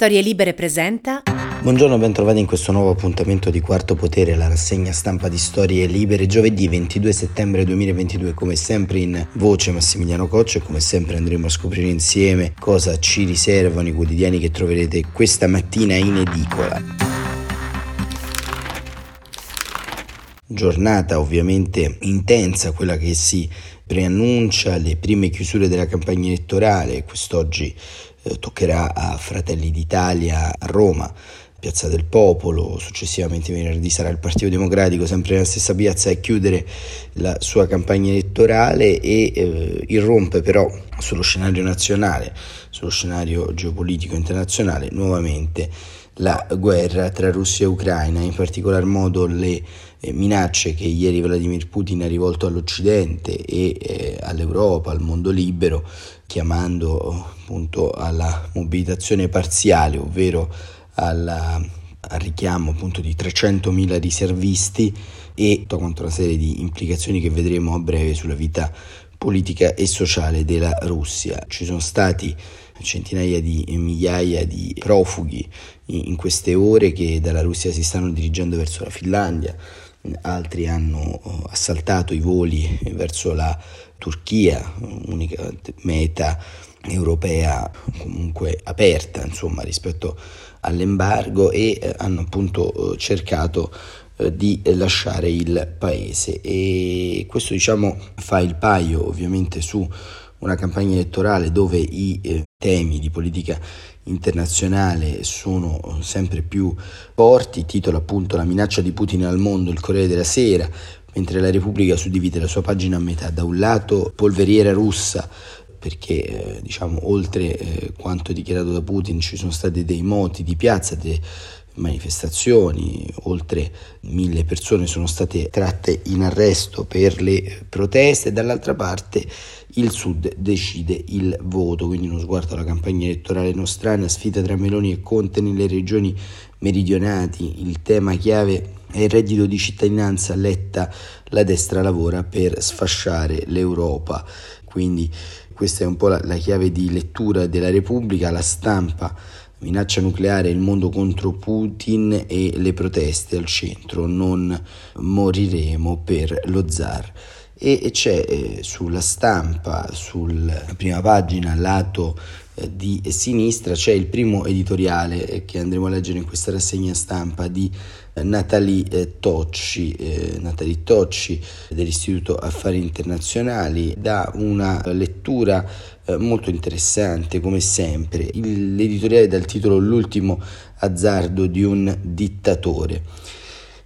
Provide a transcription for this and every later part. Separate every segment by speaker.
Speaker 1: Storie Libere presenta.
Speaker 2: Buongiorno, bentrovati in questo nuovo appuntamento di Quarto Potere, la rassegna stampa di Storie Libere, giovedì 22 settembre 2022, come sempre in voce Massimiliano Coccio e come sempre andremo a scoprire insieme cosa ci riservano i quotidiani che troverete questa mattina in edicola. Giornata ovviamente intensa, quella che si preannuncia le prime chiusure della campagna elettorale, quest'oggi eh, toccherà a Fratelli d'Italia a Roma. Piazza del Popolo, successivamente venerdì sarà il Partito Democratico, sempre nella stessa piazza, a chiudere la sua campagna elettorale e eh, irrompe però sullo scenario nazionale, sullo scenario geopolitico internazionale, nuovamente la guerra tra Russia e Ucraina, in particolar modo le eh, minacce che ieri Vladimir Putin ha rivolto all'Occidente e eh, all'Europa, al mondo libero, chiamando appunto alla mobilitazione parziale, ovvero alla, al richiamo appunto di 300.000 riservisti e tutta quanta una serie di implicazioni che vedremo a breve sulla vita politica e sociale della Russia. Ci sono stati centinaia di migliaia di profughi in queste ore che dalla Russia si stanno dirigendo verso la Finlandia, altri hanno eh, assaltato i voli verso la Turchia, unica meta europea comunque aperta insomma rispetto all'embargo e eh, hanno appunto eh, cercato di lasciare il paese. E questo diciamo fa il paio ovviamente su una campagna elettorale dove i eh, temi di politica internazionale sono sempre più forti, titola appunto La minaccia di Putin al mondo, il Corriere della Sera, mentre la Repubblica suddivide la sua pagina a metà, da un lato polveriera russa, perché eh, diciamo oltre eh, quanto dichiarato da Putin ci sono stati dei moti di piazza, delle manifestazioni, oltre mille persone sono state tratte in arresto per le proteste, dall'altra parte il Sud decide il voto, quindi uno sguardo alla campagna elettorale nostrana, sfida tra Meloni e Conte nelle regioni meridionali, il tema chiave è il reddito di cittadinanza, Letta la destra lavora per sfasciare l'Europa, quindi questa è un po' la, la chiave di lettura della Repubblica, la stampa minaccia nucleare, il mondo contro Putin e le proteste al centro, non moriremo per lo zar. E c'è eh, sulla stampa, sulla prima pagina, lato di sinistra, c'è il primo editoriale eh, che andremo a leggere in questa rassegna stampa di Natalie Tocci, Natalie Tocci dell'Istituto Affari Internazionali, dà una lettura molto interessante come sempre, l'editoriale dal titolo L'ultimo azzardo di un dittatore.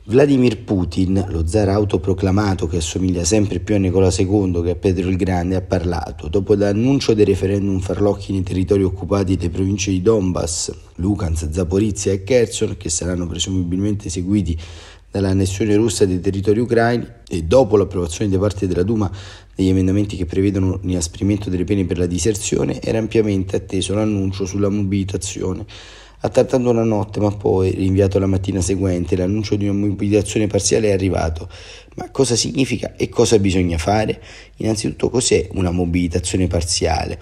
Speaker 2: Vladimir Putin, lo zar autoproclamato che assomiglia sempre più a Nicola II che a Pedro il Grande, ha parlato. Dopo l'annuncio dei referendum farlocchi nei territori occupati delle province di Donbass, Lugansk, Zaporizia e Kherson, che saranno presumibilmente eseguiti dall'annessione russa dei territori ucraini, e dopo l'approvazione da parte della Duma degli emendamenti che prevedono l'inasprimento delle pene per la diserzione, era ampiamente atteso l'annuncio sulla mobilitazione ha trattato una notte, ma poi, rinviato la mattina seguente, l'annuncio di una mobilitazione parziale è arrivato. Ma cosa significa e cosa bisogna fare? Innanzitutto cos'è una mobilitazione parziale?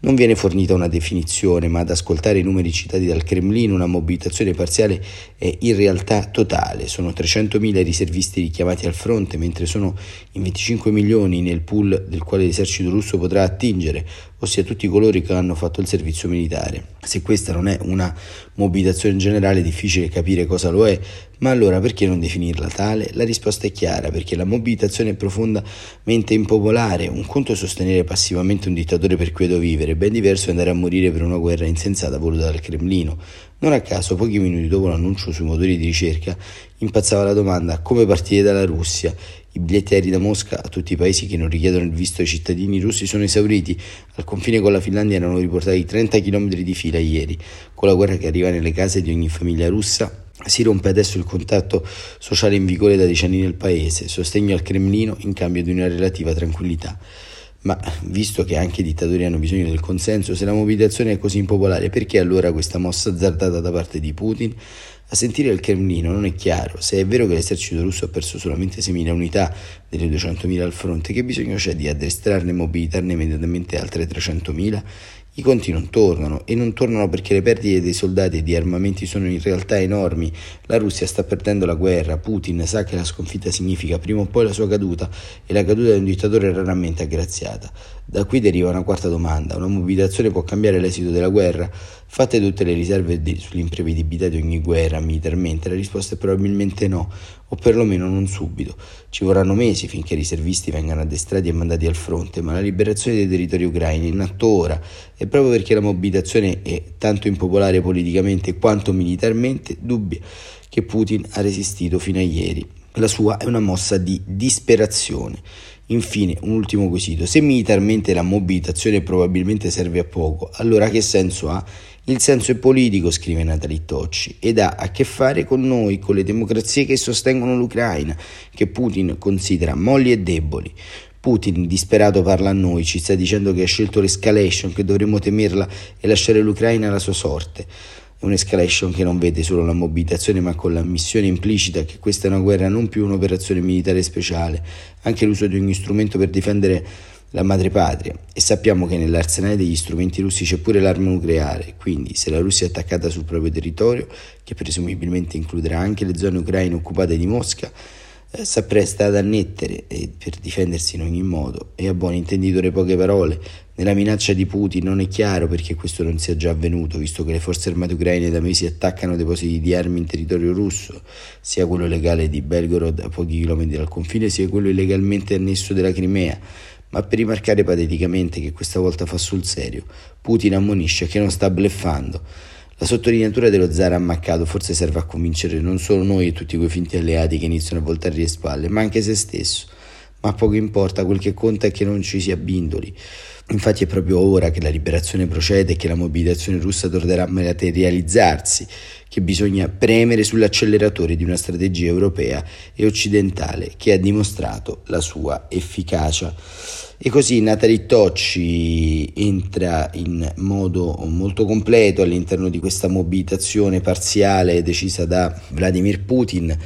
Speaker 2: Non viene fornita una definizione, ma ad ascoltare i numeri citati dal Cremlino una mobilitazione parziale è in realtà totale. Sono 300.000 riservisti richiamati al fronte, mentre sono in 25 milioni nel pool del quale l'esercito russo potrà attingere, ossia tutti coloro che hanno fatto il servizio militare. Se questa non è una mobilitazione generale, è difficile capire cosa lo è, ma allora perché non definirla tale? La risposta è chiara, perché la mobilitazione è profondamente impopolare. Un conto è sostenere passivamente un dittatore per quieto vivere, ben diverso è andare a morire per una guerra insensata voluta dal Cremlino. Non a caso, pochi minuti dopo l'annuncio sui motori di ricerca, impazzava la domanda come partire dalla Russia. I biglietti aerei da Mosca a tutti i paesi che non richiedono il visto ai cittadini russi sono esauriti. Al confine con la Finlandia erano riportati 30 km di fila ieri. Con la guerra che arriva nelle case di ogni famiglia russa, si rompe adesso il contatto sociale in vigore da decenni nel paese, sostegno al Cremlino in cambio di una relativa tranquillità. Ma visto che anche i dittatori hanno bisogno del consenso, se la mobilitazione è così impopolare, perché allora questa mossa azzardata da parte di Putin? A sentire il Cremlino non è chiaro, se è vero che l'esercito russo ha perso solamente 6.000 unità delle 200.000 al fronte, che bisogno c'è di addestrarne e mobilitarne immediatamente altre 300.000? i conti non tornano e non tornano perché le perdite dei soldati e di armamenti sono in realtà enormi. La Russia sta perdendo la guerra, Putin sa che la sconfitta significa prima o poi la sua caduta e la caduta di un dittatore è raramente aggraziata. Da qui deriva una quarta domanda. Una mobilitazione può cambiare l'esito della guerra? Fatte tutte le riserve sull'imprevedibilità di ogni guerra militarmente, la risposta è probabilmente no, o perlomeno non subito. Ci vorranno mesi finché i riservisti vengano addestrati e mandati al fronte, ma la liberazione dei territori ucraini è in atto ora e proprio perché la mobilitazione è tanto impopolare politicamente quanto militarmente, dubbia che Putin ha resistito fino a ieri. La sua è una mossa di disperazione. Infine, un ultimo quesito. Se militarmente la mobilitazione probabilmente serve a poco, allora che senso ha? Il senso è politico, scrive Natalie Tocci, ed ha a che fare con noi, con le democrazie che sostengono l'Ucraina, che Putin considera molli e deboli. Putin, disperato, parla a noi, ci sta dicendo che ha scelto l'escalation, che dovremmo temerla e lasciare l'Ucraina alla sua sorte un'escalation che non vede solo la mobilitazione ma con l'ammissione implicita che questa è una guerra non più un'operazione militare speciale, anche l'uso di ogni strumento per difendere la madrepatria. E sappiamo che nell'arsenale degli strumenti russi c'è pure l'arma nucleare, quindi se la Russia è attaccata sul proprio territorio, che presumibilmente includerà anche le zone ucraine occupate di Mosca, eh, s'appresta ad annettere e per difendersi in ogni modo e a buon intenditore poche parole. Nella minaccia di Putin non è chiaro perché questo non sia già avvenuto, visto che le forze armate ucraine da mesi attaccano depositi di armi in territorio russo, sia quello legale di Belgorod a pochi chilometri dal confine, sia quello illegalmente annesso della Crimea. Ma per rimarcare pateticamente che questa volta fa sul serio, Putin ammonisce che non sta bleffando. La sottolineatura dello zar ammaccato forse serve a convincere non solo noi e tutti quei finti alleati che iniziano a voltargli le spalle, ma anche se stesso. Ma poco importa, quel che conta è che non ci sia bindoli. Infatti è proprio ora che la liberazione procede e che la mobilitazione russa tornerà a materializzarsi, che bisogna premere sull'acceleratore di una strategia europea e occidentale che ha dimostrato la sua efficacia. E così Natalie Tocci entra in modo molto completo all'interno di questa mobilitazione parziale decisa da Vladimir Putin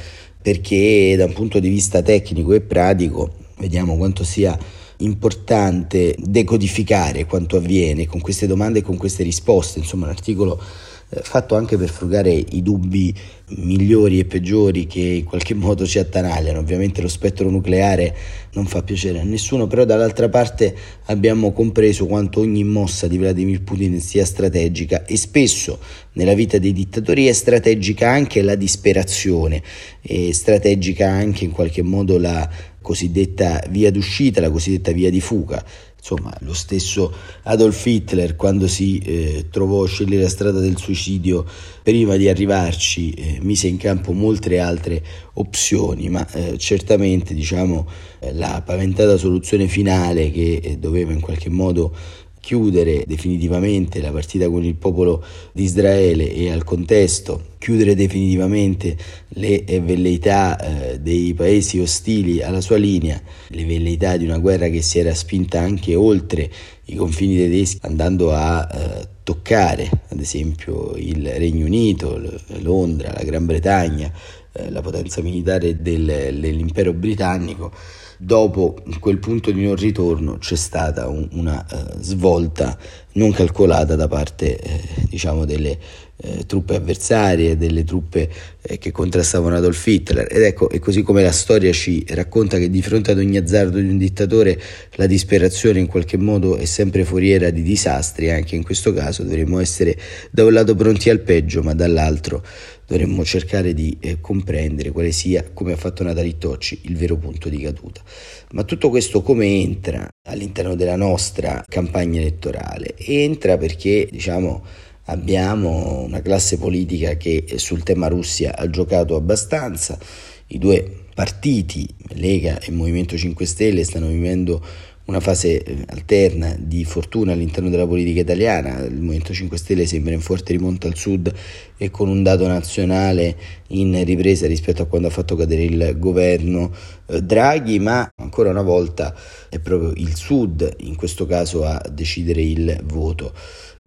Speaker 2: perché da un punto di vista tecnico e pratico vediamo quanto sia importante decodificare quanto avviene con queste domande e con queste risposte, insomma un articolo eh, fatto anche per frugare i dubbi migliori e peggiori che in qualche modo ci attanagliano. Ovviamente lo spettro nucleare non fa piacere a nessuno, però dall'altra parte abbiamo compreso quanto ogni mossa di Vladimir Putin sia strategica e spesso nella vita dei dittatori è strategica anche la disperazione, è strategica anche in qualche modo la cosiddetta via d'uscita, la cosiddetta via di fuga. Insomma, lo stesso Adolf Hitler, quando si eh, trovò a scegliere la strada del suicidio, prima di arrivarci, eh, mise in campo molte altre opzioni, ma eh, certamente diciamo, eh, la paventata soluzione finale che eh, doveva in qualche modo chiudere definitivamente la partita con il popolo di Israele e al contesto chiudere definitivamente le velleità eh, dei paesi ostili alla sua linea, le velleità di una guerra che si era spinta anche oltre i confini tedeschi, andando a eh, toccare ad esempio il Regno Unito, Londra, la Gran Bretagna, eh, la potenza militare del, dell'impero britannico dopo quel punto di non ritorno c'è stata un, una uh, svolta non calcolata da parte eh, diciamo delle eh, truppe avversarie, delle truppe eh, che contrastavano Adolf Hitler ed ecco, e così come la storia ci racconta che di fronte ad ogni azzardo di un dittatore la disperazione in qualche modo è sempre foriera di disastri, anche in questo caso dovremmo essere da un lato pronti al peggio ma dall'altro dovremmo cercare di eh, comprendere quale sia, come ha fatto Natalie Tocci, il vero punto di caduta. Ma tutto questo come entra all'interno della nostra campagna elettorale? Entra perché, diciamo, abbiamo una classe politica che sul tema Russia ha giocato abbastanza, i due partiti, Lega e Movimento 5 Stelle, stanno vivendo una fase eh, alterna di fortuna all'interno della politica italiana. Il Movimento 5 Stelle sembra in forte rimonta al sud e con un dato nazionale in ripresa rispetto a quando ha fatto cadere il governo eh, Draghi, ma ancora una volta è proprio il sud in questo caso a decidere il voto.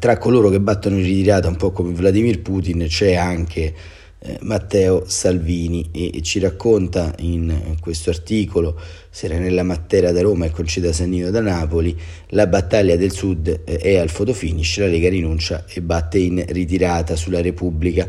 Speaker 2: Tra coloro che battono in ritirata, un po' come Vladimir Putin, c'è anche eh, Matteo Salvini e, e ci racconta in questo articolo Serenella Matera da Roma e Conceda Sannino da Napoli, la battaglia del Sud eh, è al fotofinish, la Lega rinuncia e batte in ritirata sulla Repubblica.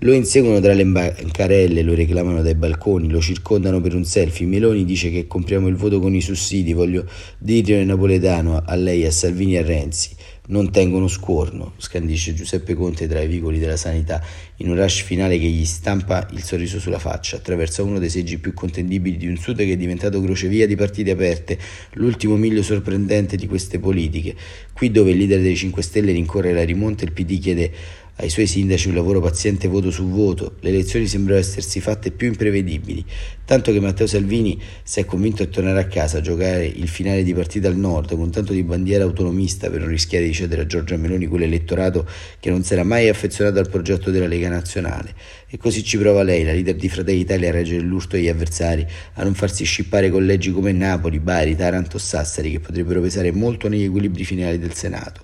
Speaker 2: Lo inseguono tra le bancarelle, lo reclamano dai balconi, lo circondano per un selfie. Meloni dice che compriamo il voto con i sussidi, voglio dirlo in napoletano a lei, a Salvini e a Renzi non tengono scorno, scandisce Giuseppe Conte tra i vicoli della sanità, in un rush finale che gli stampa il sorriso sulla faccia, attraverso uno dei seggi più contendibili di un Sud che è diventato crocevia di partite aperte, l'ultimo miglio sorprendente di queste politiche. Qui dove il leader dei 5 Stelle rincorre la rimonta, il PD chiede ai suoi sindaci un lavoro paziente voto su voto, le elezioni sembrano essersi fatte più imprevedibili, tanto che Matteo Salvini si è convinto di tornare a casa a giocare il finale di partita al nord con tanto di bandiera autonomista per non rischiare di cedere a Giorgia Meloni quell'elettorato che non era mai affezionato al progetto della Lega Nazionale. E così ci prova lei, la leader di Fratelli Italia, a reggere l'urto degli avversari, a non farsi scippare collegi come Napoli, Bari, Taranto o Sassari che potrebbero pesare molto negli equilibri finali del Senato.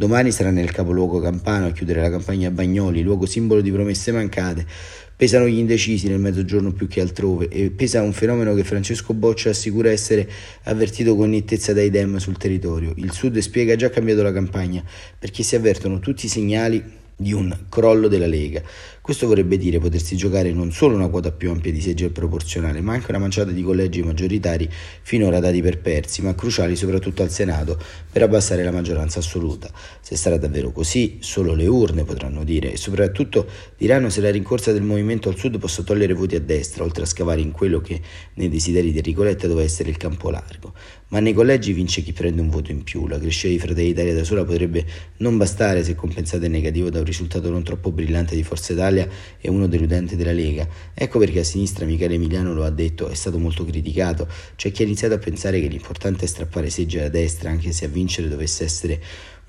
Speaker 2: Domani sarà nel capoluogo campano a chiudere la campagna a Bagnoli, luogo simbolo di promesse mancate. Pesano gli indecisi nel mezzogiorno più che altrove e pesa un fenomeno che Francesco Boccia assicura essere avvertito con nettezza dai Dem sul territorio. Il Sud spiega già cambiato la campagna perché si avvertono tutti i segnali di un crollo della Lega. Questo vorrebbe dire potersi giocare non solo una quota più ampia di seggi al proporzionale, ma anche una manciata di collegi maggioritari finora dati per persi, ma cruciali soprattutto al Senato per abbassare la maggioranza assoluta. Se sarà davvero così, solo le urne potranno dire e soprattutto diranno se la rincorsa del movimento al sud possa togliere voti a destra, oltre a scavare in quello che nei desideri di Enrico Letta doveva essere il campo largo. Ma nei collegi vince chi prende un voto in più. La crescita di Fratelli d'Italia da sola potrebbe non bastare se compensata in negativo da un risultato non troppo brillante di Forza Italia e uno deludente della Lega. Ecco perché a sinistra Michele Emiliano lo ha detto, è stato molto criticato. C'è chi ha iniziato a pensare che l'importante è strappare seggi alla destra, anche se a vincere dovesse essere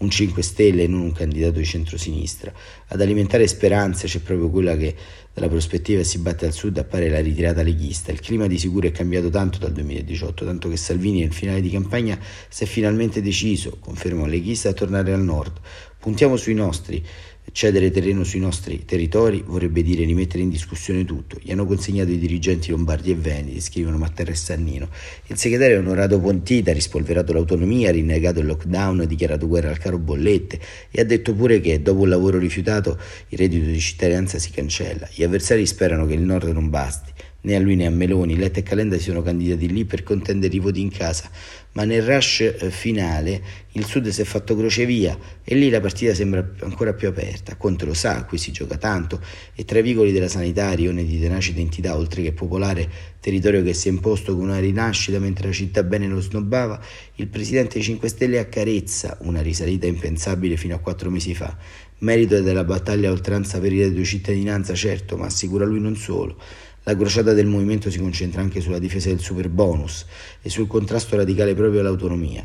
Speaker 2: un 5 Stelle e non un candidato di centrosinistra. Ad alimentare speranze c'è proprio quella che dalla prospettiva si batte al sud appare la ritirata leghista. Il clima di sicuro è cambiato tanto dal 2018, tanto che Salvini nel finale di campagna si è finalmente deciso, conferma un leghista, a tornare al nord. Puntiamo sui nostri, Cedere terreno sui nostri territori vorrebbe dire rimettere in discussione tutto. Gli hanno consegnato i dirigenti lombardi e veneti, scrivono Mattarra e Sannino. Il segretario Onorato Pontita ha rispolverato l'autonomia, ha rinnegato il lockdown, ha dichiarato guerra al caro bollette e ha detto pure che dopo un lavoro rifiutato il reddito di cittadinanza si cancella. Gli avversari sperano che il nord non basti. Né a lui né a Meloni, Letta e Calenda si sono candidati lì per contendere i voti in casa, ma nel rush eh, finale il Sud si è fatto crocevia e lì la partita sembra ancora più aperta. Conte lo sa, qui si gioca tanto e tra i vicoli della sanità, rione di tenace identità, oltre che popolare, territorio che si è imposto con una rinascita mentre la città bene lo snobbava, il presidente dei 5 Stelle accarezza una risalita impensabile fino a quattro mesi fa. Merito della battaglia oltranza per il reddito di cittadinanza, certo, ma assicura lui non solo. La crociata del movimento si concentra anche sulla difesa del super bonus e sul contrasto radicale proprio all'autonomia.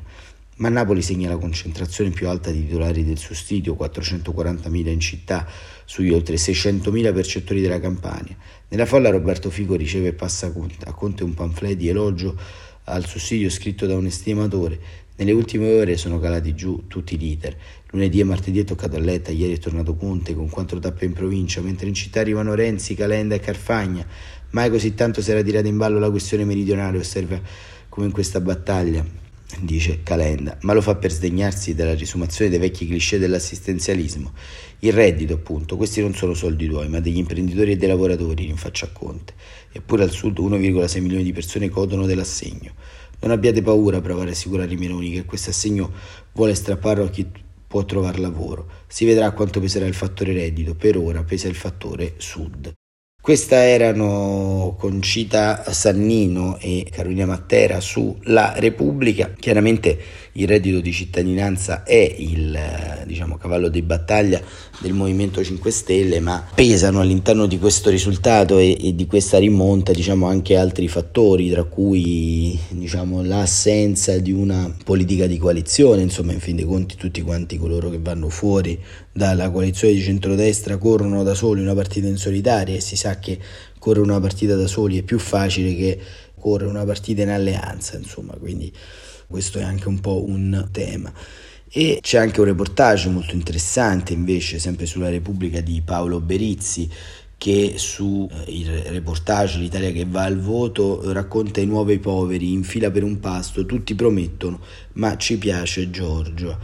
Speaker 2: Ma Napoli segna la concentrazione più alta di titolari del sussidio, 440.000 in città, sugli oltre 600.000 percettori della Campania. Nella folla Roberto Fico riceve e passa a Conte un pamphlet di elogio al sussidio scritto da un estimatore. Nelle ultime ore sono calati giù tutti i leader. Lunedì e martedì è toccato a Letta, ieri è tornato Conte con quattro tappe in provincia, mentre in città arrivano Renzi, Calenda e Carfagna. Mai così tanto si era tirata in ballo la questione meridionale, osserva come in questa battaglia, dice Calenda, ma lo fa per sdegnarsi della risumazione dei vecchi cliché dell'assistenzialismo. Il reddito, appunto, questi non sono soldi tuoi, ma degli imprenditori e dei lavoratori, rinfaccia Conte. Eppure al sud 1,6 milioni di persone godono dell'assegno. Non abbiate paura, a rassicurare i Meloni, che questo assegno vuole strapparlo a chi può trovare lavoro. Si vedrà quanto peserà il fattore reddito, per ora pesa il fattore sud. Questa erano Concita Sannino e Carolina Mattera su La Repubblica. Chiaramente il reddito di cittadinanza è il diciamo, cavallo di battaglia del Movimento 5 Stelle, ma pesano all'interno di questo risultato e, e di questa rimonta diciamo, anche altri fattori, tra cui diciamo, l'assenza di una politica di coalizione, insomma in fin dei conti tutti quanti coloro che vanno fuori dalla coalizione di centrodestra corrono da soli una partita in solitaria e si sa che correre una partita da soli è più facile che correre una partita in alleanza, insomma, quindi questo è anche un po' un tema. E c'è anche un reportage molto interessante invece, sempre sulla Repubblica di Paolo Berizzi, che su eh, il reportage L'Italia che va al voto racconta i nuovi poveri in fila per un pasto, tutti promettono, ma ci piace Giorgio.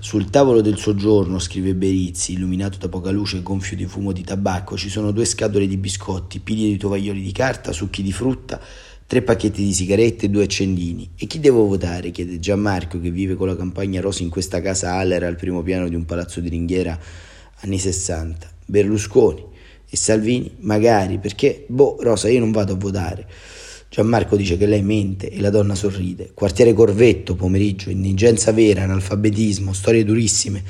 Speaker 2: Sul tavolo del soggiorno, scrive Berizzi, illuminato da poca luce e gonfio di fumo di tabacco, ci sono due scatole di biscotti, piglie di tovaglioli di carta, succhi di frutta, tre pacchetti di sigarette e due accendini. E chi devo votare? chiede Gianmarco che vive con la campagna rosa in questa casa Allera al primo piano di un palazzo di ringhiera anni 60. Berlusconi. E Salvini? Magari, perché, boh, Rosa, io non vado a votare. Gianmarco dice che lei mente e la donna sorride. Quartiere Corvetto, pomeriggio, indigenza vera, analfabetismo, storie durissime,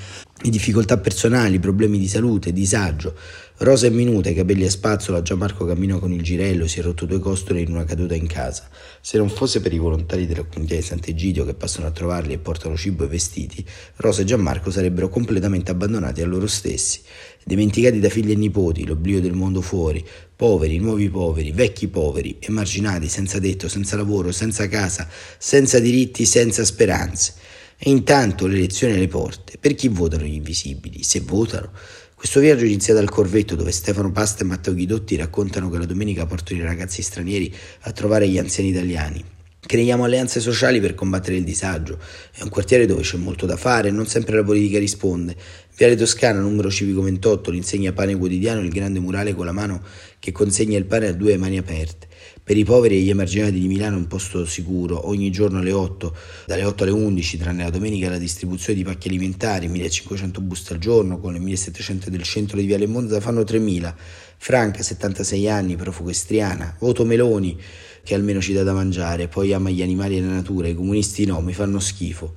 Speaker 2: difficoltà personali, problemi di salute, disagio. Rosa è minuta, i capelli a spazzola, Gianmarco camminò con il girello, si è rotto due costole in una caduta in casa. Se non fosse per i volontari della comunità di Sant'Egidio che passano a trovarli e portano cibo e vestiti, Rosa e Gianmarco sarebbero completamente abbandonati a loro stessi, dimenticati da figli e nipoti, l'oblio del mondo fuori, poveri, nuovi poveri, vecchi poveri, emarginati, senza tetto, senza lavoro, senza casa, senza diritti, senza speranze. E intanto le elezioni alle porte. Per chi votano gli invisibili? Se votano. Questo viaggio inizia dal Corvetto dove Stefano Pasta e Matteo Ghidotti raccontano che la domenica portano i ragazzi stranieri a trovare gli anziani italiani. Creiamo alleanze sociali per combattere il disagio. È un quartiere dove c'è molto da fare e non sempre la politica risponde. Viale Toscana, numero civico 28, l'insegna pane quotidiano, il grande murale con la mano che consegna il pane a due mani aperte. Per i poveri e gli emarginati di Milano un posto sicuro, ogni giorno alle 8, dalle 8 alle 11, tranne la domenica, la distribuzione di pacchi alimentari, 1500 buste al giorno, con le 1700 del centro di Viale Monza fanno 3000. Franca, 76 anni, profugo estriana. Voto Meloni, che almeno ci dà da mangiare, poi ama gli animali e la natura, i comunisti no, mi fanno schifo.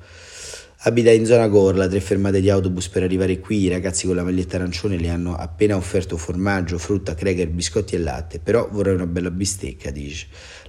Speaker 2: Abita in zona Gorla, tre fermate di autobus per arrivare qui, i ragazzi con la maglietta arancione le hanno appena offerto formaggio, frutta, cracker, biscotti e latte, però vorrei una bella bistecca, dice.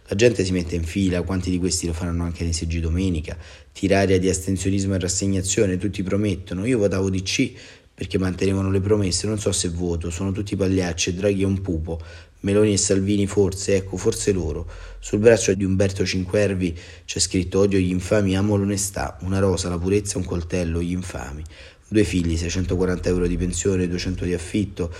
Speaker 2: La gente si mette in fila, quanti di questi lo faranno anche nei seggi domenica, tiraria di astensionismo e rassegnazione, tutti promettono, io votavo di C perché mantenevano le promesse, non so se voto, sono tutti pagliacci Draghi è un pupo, Meloni e Salvini forse, ecco, forse loro. Sul braccio di Umberto Cinquervi c'è scritto odio gli infami, amo l'onestà, una rosa, la purezza, un coltello, gli infami. Due figli, 640 euro di pensione, 200 di affitto.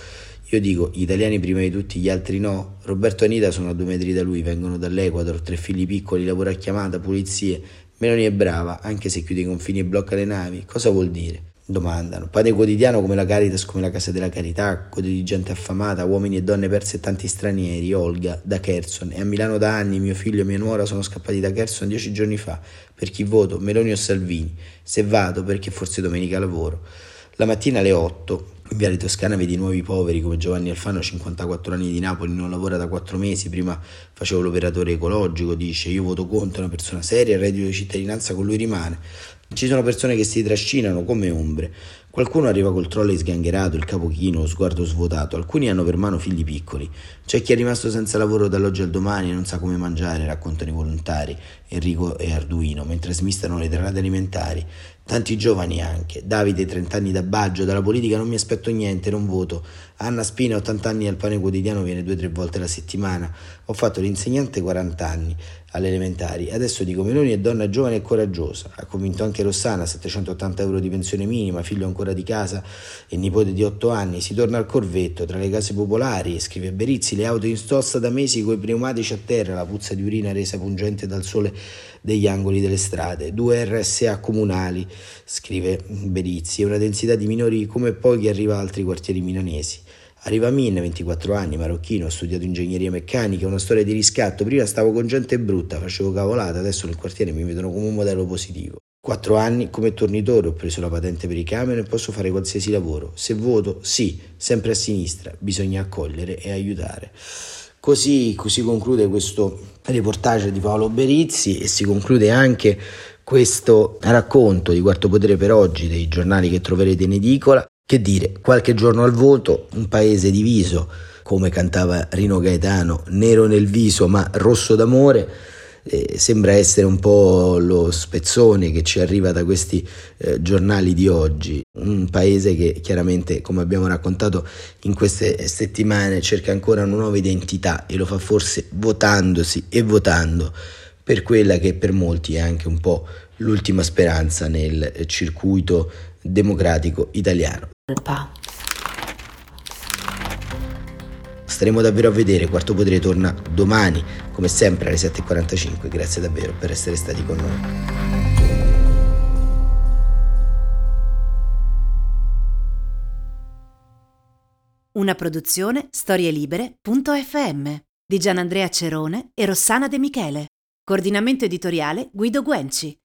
Speaker 2: Io dico, gli italiani prima di tutti, gli altri no. Roberto e Anita sono a due metri da lui, vengono dall'Equador, tre figli piccoli, lavora a chiamata, pulizie. Meloni è brava, anche se chiude i confini e blocca le navi. Cosa vuol dire? Domandano. Pane quotidiano come la Caritas, come la Casa della Carità, code di gente affamata, uomini e donne persi e tanti stranieri, Olga, da Kherson. E a Milano da anni mio figlio e mia nuora sono scappati da Kherson dieci giorni fa. Per chi voto? Meloni o Salvini? Se vado, perché forse domenica lavoro. La mattina alle 8, in Viale Toscana vedi nuovi poveri come Giovanni Alfano, 54 anni di Napoli, non lavora da 4 mesi, prima facevo l'operatore ecologico, dice io voto contro, una persona seria, il reddito di cittadinanza con lui rimane. Ci sono persone che si trascinano come ombre. Qualcuno arriva col trolley sgangherato, il capo chino, sguardo svuotato. Alcuni hanno per mano figli piccoli. C'è chi è rimasto senza lavoro dall'oggi al domani e non sa come mangiare, raccontano i volontari, Enrico e Arduino, mentre smistano le derrate alimentari. Tanti giovani anche. Davide, 30 anni da Baggio, dalla politica non mi aspetto niente, non voto. Anna Spina, 80 anni al pane quotidiano, viene due o tre volte alla settimana. Ho fatto l'insegnante 40 anni alle elementari. Adesso dico Meloni è donna giovane e coraggiosa. Ha convinto anche Rossana, 780 euro di pensione minima, figlio ancora di casa e nipote di 8 anni. Si torna al corvetto, tra le case popolari, scrive Berizzi, le auto in stossa da mesi coi pneumatici a terra, la puzza di urina resa pungente dal sole degli angoli delle strade. Due RSA comunali, scrive Berizzi, e una densità di minori come pochi arriva a altri quartieri milanesi. Arriva Min, 24 anni, marocchino, ho studiato ingegneria meccanica, una storia di riscatto. Prima stavo con gente brutta, facevo cavolata, adesso nel quartiere mi vedono come un modello positivo. Quattro anni come tornitore, ho preso la patente per i camion e posso fare qualsiasi lavoro. Se voto, sì, sempre a sinistra, bisogna accogliere e aiutare. Così, così conclude questo reportage di Paolo Berizzi e si conclude anche questo racconto di Quarto Potere per oggi dei giornali che troverete in edicola. Che dire, qualche giorno al voto, un paese diviso, come cantava Rino Gaetano, nero nel viso ma rosso d'amore, eh, sembra essere un po' lo spezzone che ci arriva da questi eh, giornali di oggi, un paese che chiaramente, come abbiamo raccontato in queste settimane, cerca ancora una nuova identità e lo fa forse votandosi e votando per quella che per molti è anche un po' l'ultima speranza nel circuito democratico italiano. Staremo davvero a vedere, Quarto Potere torna domani, come sempre alle 7.45, grazie davvero per essere stati con noi.
Speaker 1: Una produzione storielibere.fm di Gianandrea Cerone e Rossana De Michele. Coordinamento editoriale Guido Guenci.